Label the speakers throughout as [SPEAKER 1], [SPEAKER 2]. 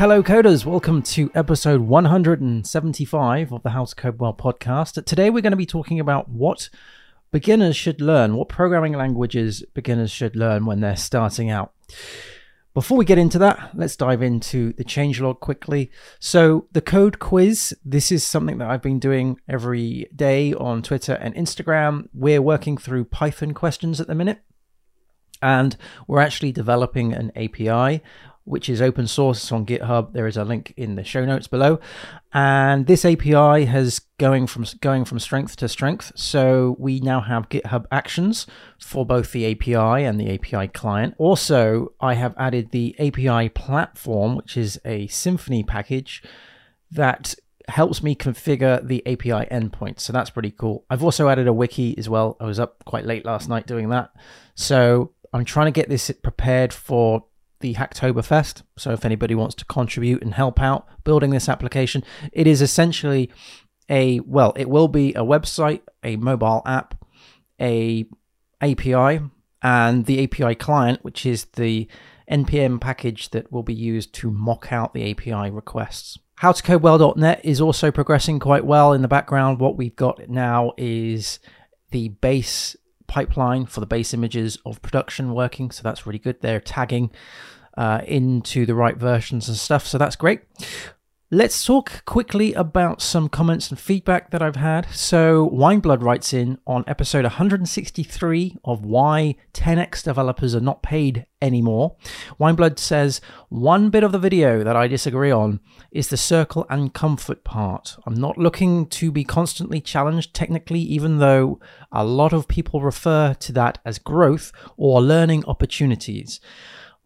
[SPEAKER 1] Hello, coders. Welcome to episode 175 of the How to Code Well podcast. Today, we're going to be talking about what beginners should learn, what programming languages beginners should learn when they're starting out. Before we get into that, let's dive into the changelog quickly. So, the code quiz, this is something that I've been doing every day on Twitter and Instagram. We're working through Python questions at the minute, and we're actually developing an API which is open source on GitHub. There is a link in the show notes below. And this API has going from going from strength to strength. So we now have GitHub Actions for both the API and the API client. Also, I have added the API platform, which is a Symfony package that helps me configure the API endpoint. So that's pretty cool. I've also added a wiki as well. I was up quite late last night doing that. So I'm trying to get this prepared for the Hacktoberfest. So if anybody wants to contribute and help out building this application, it is essentially a well, it will be a website, a mobile app, a API, and the API client, which is the npm package that will be used to mock out the API requests. HowToCodeWell.net is also progressing quite well in the background. What we've got now is the base pipeline for the base images of production working. So that's really good. They're tagging uh, into the right versions and stuff. So that's great. Let's talk quickly about some comments and feedback that I've had. So, Wineblood writes in on episode 163 of why 10x developers are not paid anymore. Wineblood says, One bit of the video that I disagree on is the circle and comfort part. I'm not looking to be constantly challenged technically, even though a lot of people refer to that as growth or learning opportunities.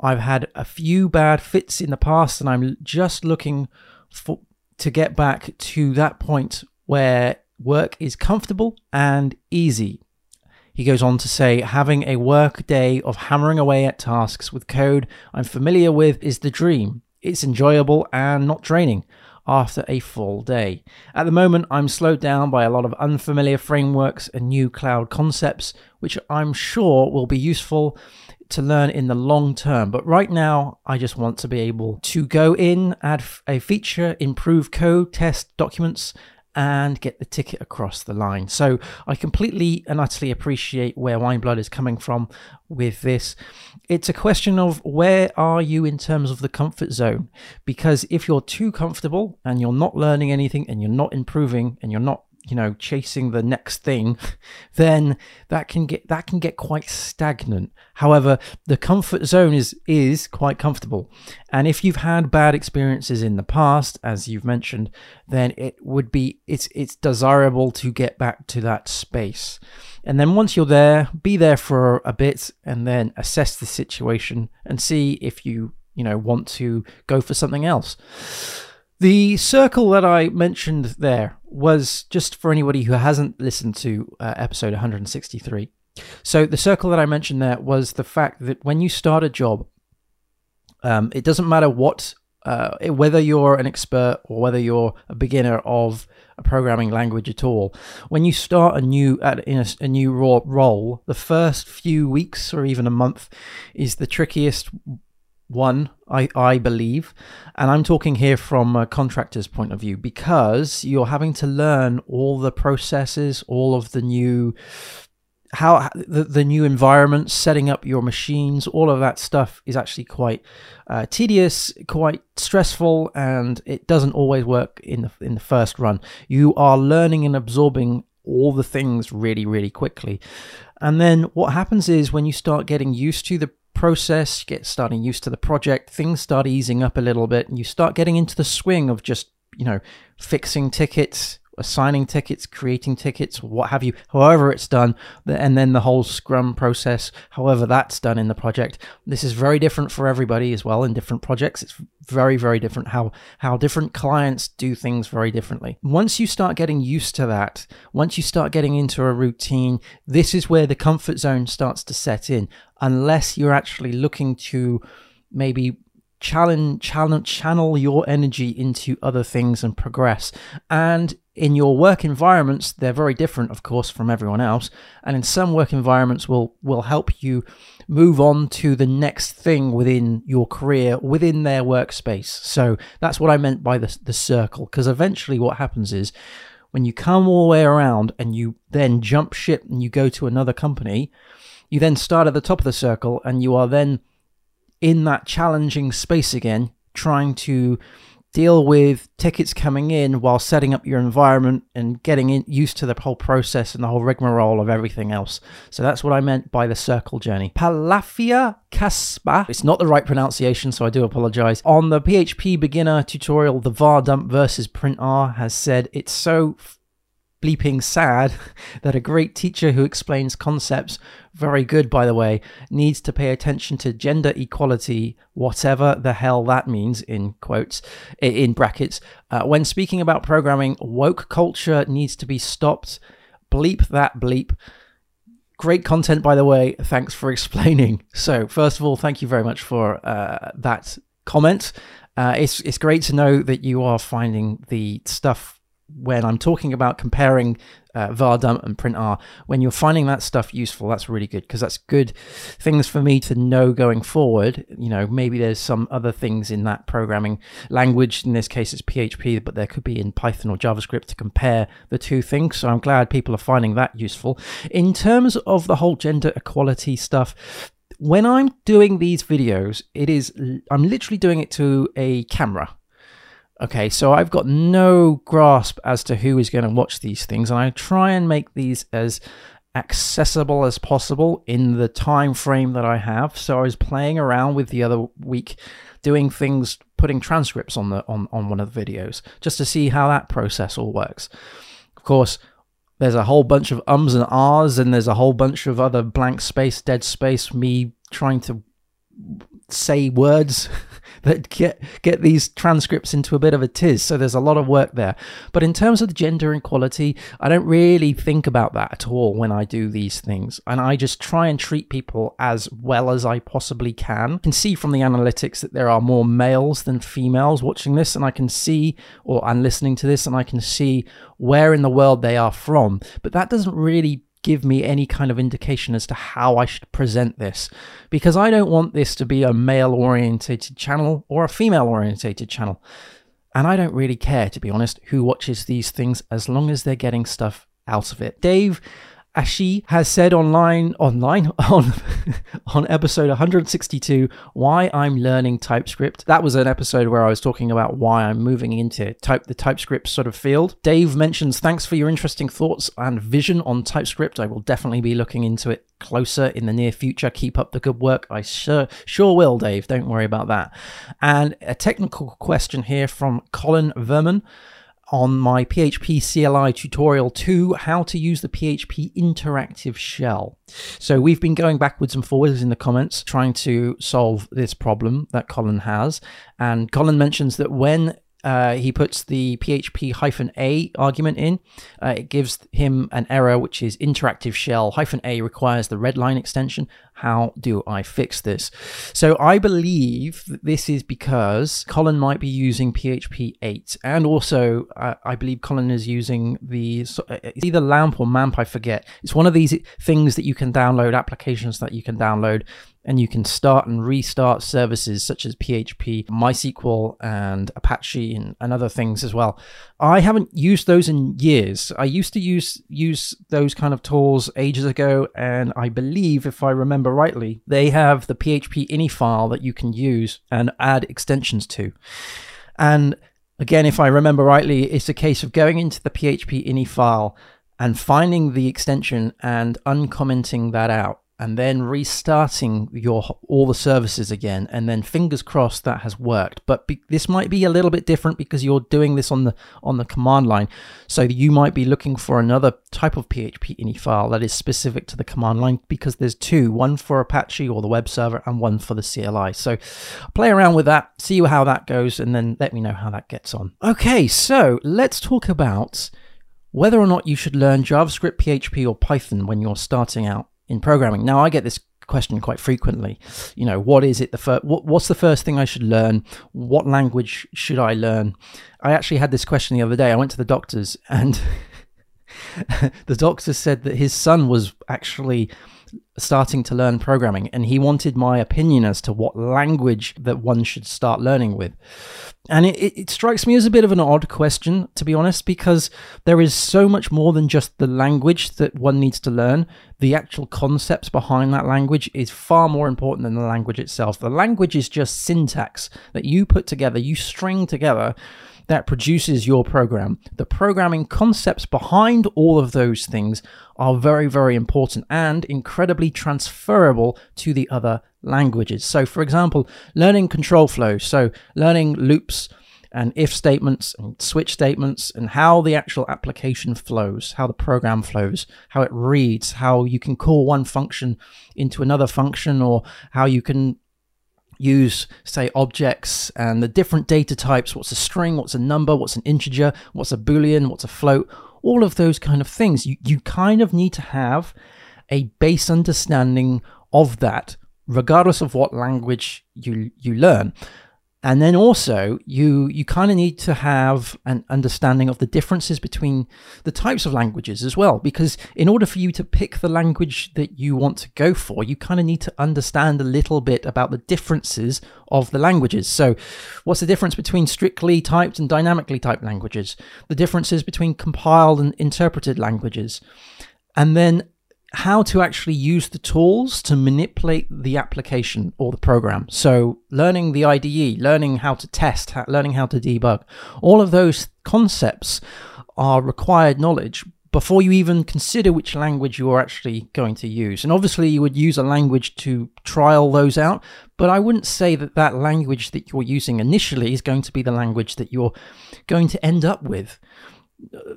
[SPEAKER 1] I've had a few bad fits in the past, and I'm just looking for, to get back to that point where work is comfortable and easy. He goes on to say, having a work day of hammering away at tasks with code I'm familiar with is the dream. It's enjoyable and not draining after a full day. At the moment, I'm slowed down by a lot of unfamiliar frameworks and new cloud concepts, which I'm sure will be useful to learn in the long term. But right now, I just want to be able to go in, add a feature, improve code, test documents, and get the ticket across the line. So I completely and utterly appreciate where Wineblood is coming from with this. It's a question of where are you in terms of the comfort zone? Because if you're too comfortable and you're not learning anything and you're not improving and you're not you know chasing the next thing then that can get that can get quite stagnant. However the comfort zone is is quite comfortable. And if you've had bad experiences in the past as you've mentioned then it would be it's it's desirable to get back to that space. And then once you're there be there for a bit and then assess the situation and see if you you know want to go for something else the circle that I mentioned there was just for anybody who hasn't listened to uh, episode 163. So, the circle that I mentioned there was the fact that when you start a job, um, it doesn't matter what, uh, whether you're an expert or whether you're a beginner of a programming language at all. When you start a new at in a, a new role, the first few weeks or even a month is the trickiest one, I, I believe. And I'm talking here from a contractor's point of view because you're having to learn all the processes, all of the new how the, the new environment, setting up your machines, all of that stuff is actually quite uh, tedious, quite stressful, and it doesn't always work in the in the first run. You are learning and absorbing all the things really, really quickly, and then what happens is when you start getting used to the process, get starting used to the project, things start easing up a little bit, and you start getting into the swing of just, you know, fixing tickets, assigning tickets, creating tickets, what have you, however it's done, and then the whole Scrum process, however that's done in the project. This is very different for everybody as well in different projects. It's very, very different how how different clients do things very differently. Once you start getting used to that, once you start getting into a routine, this is where the comfort zone starts to set in, unless you're actually looking to maybe challenge, channel your energy into other things and progress. And in your work environments, they're very different, of course, from everyone else. And in some work environments, will will help you move on to the next thing within your career, within their workspace. So that's what I meant by the the circle. Because eventually, what happens is when you come all the way around and you then jump ship and you go to another company, you then start at the top of the circle and you are then in that challenging space again, trying to deal with tickets coming in while setting up your environment and getting in, used to the whole process and the whole rigmarole of everything else. So that's what I meant by the circle journey. Palafia Caspa, it's not the right pronunciation, so I do apologize. On the PHP beginner tutorial, the var dump versus print r has said it's so bleeping sad that a great teacher who explains concepts, very good by the way, needs to pay attention to gender equality, whatever the hell that means, in quotes, in brackets. Uh, when speaking about programming, woke culture needs to be stopped. Bleep that bleep. Great content, by the way. Thanks for explaining. So, first of all, thank you very much for uh, that comment. Uh, it's it's great to know that you are finding the stuff when I'm talking about comparing uh, vardump and printr, when you're finding that stuff useful, that's really good because that's good things for me to know going forward. You know, maybe there's some other things in that programming language. In this case, it's PHP, but there could be in Python or JavaScript to compare the two things. So I'm glad people are finding that useful. In terms of the whole gender equality stuff, when I'm doing these videos, it is I'm literally doing it to a camera Okay, so I've got no grasp as to who is going to watch these things, and I try and make these as accessible as possible in the time frame that I have. So I was playing around with the other week, doing things, putting transcripts on the on, on one of the videos, just to see how that process all works. Of course, there's a whole bunch of ums and ahs, and there's a whole bunch of other blank space, dead space, me trying to say words that get get these transcripts into a bit of a tiz. So there's a lot of work there. But in terms of the gender equality, I don't really think about that at all when I do these things. And I just try and treat people as well as I possibly can. I can see from the analytics that there are more males than females watching this, and I can see or and listening to this, and I can see where in the world they are from. But that doesn't really give me any kind of indication as to how I should present this because I don't want this to be a male orientated channel or a female orientated channel. And I don't really care, to be honest, who watches these things as long as they're getting stuff out of it. Dave Ashi has said online, online on on episode 162, why I'm learning TypeScript. That was an episode where I was talking about why I'm moving into type the TypeScript sort of field. Dave mentions, thanks for your interesting thoughts and vision on TypeScript. I will definitely be looking into it closer in the near future. Keep up the good work. I sure sure will, Dave. Don't worry about that. And a technical question here from Colin Verman on my PHP CLI tutorial 2, how to use the PHP interactive shell. So we've been going backwards and forwards in the comments trying to solve this problem that Colin has. And Colin mentions that when uh, he puts the PHP hyphen A argument in. Uh, it gives him an error, which is interactive shell hyphen A requires the readline extension. How do I fix this? So I believe that this is because Colin might be using PHP 8, and also uh, I believe Colin is using the uh, it's either LAMP or MAMP. I forget. It's one of these things that you can download, applications that you can download and you can start and restart services such as PHP, MySQL, and Apache, and, and, other things as well. I haven't used those in years. I used to use use those kind of tools ages ago, and I believe, if I remember rightly, they have the PHP ini file that you can use and add extensions to. And again, if I remember rightly, it's a case of going into the PHP ini file and finding the extension and uncommenting that out and then restarting your all the services again and then fingers crossed that has worked. But be, this might be a little bit different because you're doing this on the on the command line. So you might be looking for another type of php ini file that is specific to the command line because there's two one for apache or the web server and one for the cli so play around with that see how that goes and then let me know how that gets on. Okay so let's talk about whether or not you should learn javascript php or python when you're starting out in programming. Now, I get this question quite frequently. You know, what is it the first? What, what's the first thing I should learn? What language should I learn? I actually had this question the other day. I went to the doctors, and the doctor said that his son was actually starting to learn programming and he wanted my opinion as to what language that one should start learning with. And it, it, strikes me as a bit of an odd question, to be honest, because there is so much more than just the language that one needs to learn. The actual concepts behind that language is far more important than the language itself. The language is just syntax that you put together, you string together that produces your program. The programming concepts behind all of those things are very, very important and incredibly transferable to the other languages. So, for example, learning control flow, so learning loops and if statements and switch statements and how the actual application flows, how the program flows, how it reads, how you can call one function into another function, or how you can use, say, objects and the different data types what's a string, what's a number, what's an integer, what's a boolean, what's a float, all of those kind of things. You, you kind of need to have a base understanding of that, regardless of what language you, you learn and then also you you kind of need to have an understanding of the differences between the types of languages as well because in order for you to pick the language that you want to go for you kind of need to understand a little bit about the differences of the languages. So what's the difference between strictly typed and dynamically typed languages? The differences between compiled and interpreted languages. And then how to actually use the tools to manipulate the application or the program. So, learning the IDE, learning how to test, learning how to debug, all of those concepts are required knowledge before you even consider which language you are actually going to use. And obviously, you would use a language to trial those out, but I wouldn't say that that language that you're using initially is going to be the language that you're going to end up with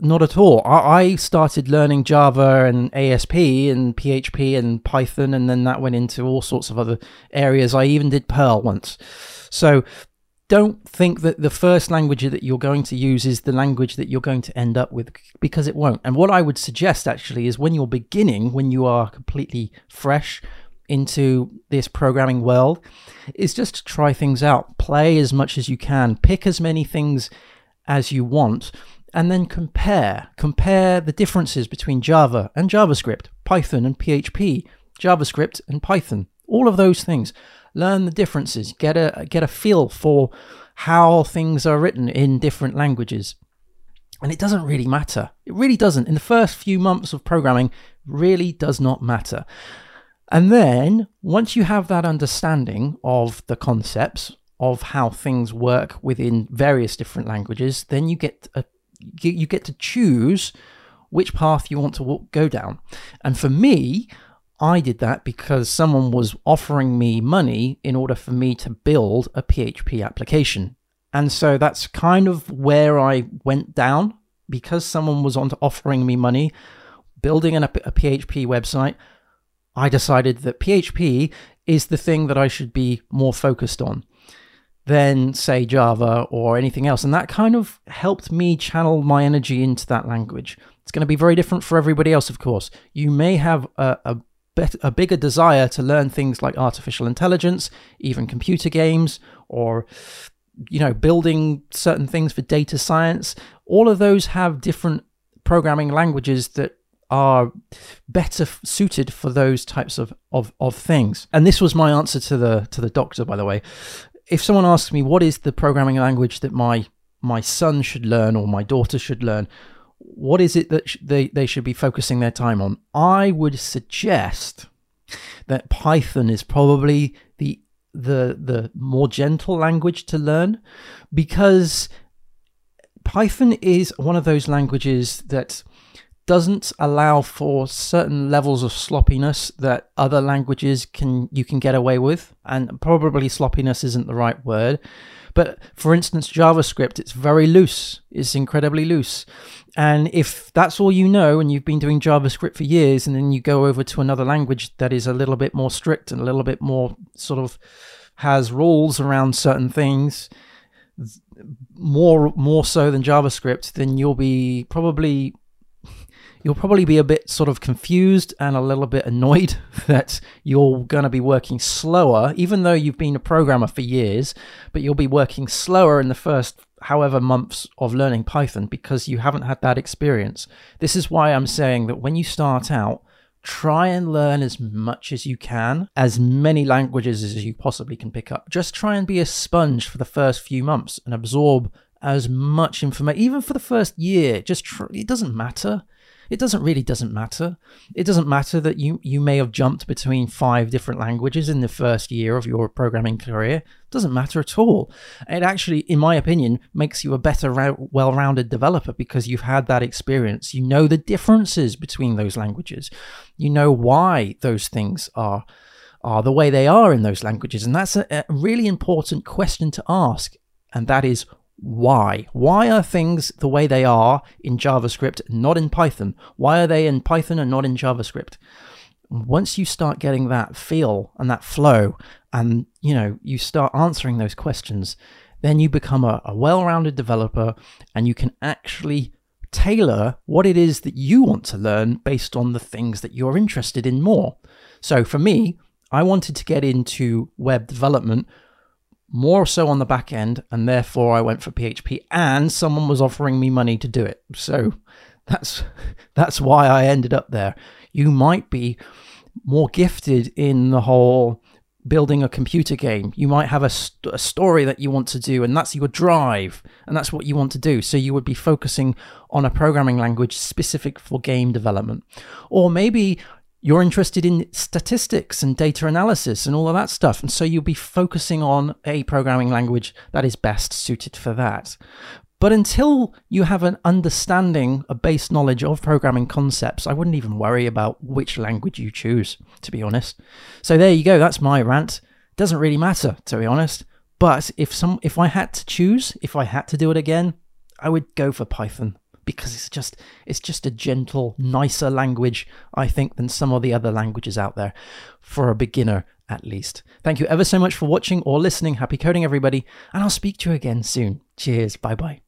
[SPEAKER 1] not at all. I started learning Java and ASP and PHP and Python, and then that went into all sorts of other areas. I even did Perl once. So don't think that the first language that you're going to use is the language that you're going to end up with because it won't. And what I would suggest actually is when you're beginning, when you are completely fresh into this programming world, is just to try things out. Play as much as you can, pick as many things as you want and then compare. Compare the differences between Java and JavaScript, Python and PHP, JavaScript and Python. All of those things. Learn the differences. Get a get a feel for how things are written in different languages. And it doesn't really matter. It really doesn't. In the first few months of programming, really does not matter. And then once you have that understanding of the concepts of how things work within various different languages, then you get a you get to choose which path you want to go down. And for me, I did that because someone was offering me money in order for me to build a PHP application. And so that's kind of where I went down because someone was on offering me money, building an, a PHP website. I decided that PHP is the thing that I should be more focused on than say Java or anything else. And that kind of helped me channel my energy into that language. It's going to be very different for everybody else, of course. You may have a, a, a bigger desire to learn things like artificial intelligence, even computer games, or you know, building certain things for data science. All of those have different programming languages that are better suited for those types of, of, of things. And this was my answer to the to the doctor, by the way if someone asks me what is the programming language that my my son should learn or my daughter should learn, what is it that sh- they, they should be focusing their time on? I would suggest that Python is probably the the the more gentle language to learn because Python is one of those languages that doesn't allow for certain levels of sloppiness that other languages can you can get away with and probably sloppiness isn't the right word but for instance javascript it's very loose it's incredibly loose and if that's all you know and you've been doing javascript for years and then you go over to another language that is a little bit more strict and a little bit more sort of has rules around certain things more more so than javascript then you'll be probably you'll probably be a bit sort of confused and a little bit annoyed that you're going to be working slower, even though you've been a programmer for years, but you'll be working slower in the first however months of learning Python because you haven't had that experience. This is why I'm saying that when you start out, try and learn as much as you can, as many languages as you possibly can pick up. Just try and be a sponge for the first few months and absorb as much information, even for the first year. Just tr- it doesn't matter. It doesn't really doesn't matter. It doesn't matter that you you may have jumped between five different languages in the first year of your programming career. It doesn't matter at all. It actually, in my opinion, makes you a better, well-rounded developer because you've had that experience. You know the differences between those languages. You know why those things are are the way they are in those languages, and that's a, a really important question to ask. And that is why. Why are things the way they are in JavaScript, not in Python? Why are they in Python and not in JavaScript? Once you start getting that feel and that flow, and you know, you start answering those questions, then you become a, a well-rounded developer and you can actually tailor what it is that you want to learn based on the things that you're interested in more. So for me, I wanted to get into web development more so on the back end, and therefore I went for PHP, and someone was offering me money to do it. So that's that's why I ended up there. You might be more gifted in the whole building a computer game. You might have a, st- a story that you want to do, and that's your drive, and that's what you want to do. So you would be focusing on a programming language specific for game development. Or maybe you're interested in statistics and data analysis and all of that stuff. And so you'll be focusing on a programming language that is best suited for that. But until you have an understanding, a base knowledge of programming concepts, I wouldn't even worry about which language you choose, to be honest. So there you go, that's my rant. Doesn't really matter, to be honest. But if some if I had to choose, if I had to do it again, I would go for Python because it's just it's just a gentle, nicer language, I think, than some of the other languages out there for a beginner at least. Thank you ever so much for watching or listening. Happy coding, everybody, and I'll speak to you again soon. Cheers. Bye bye.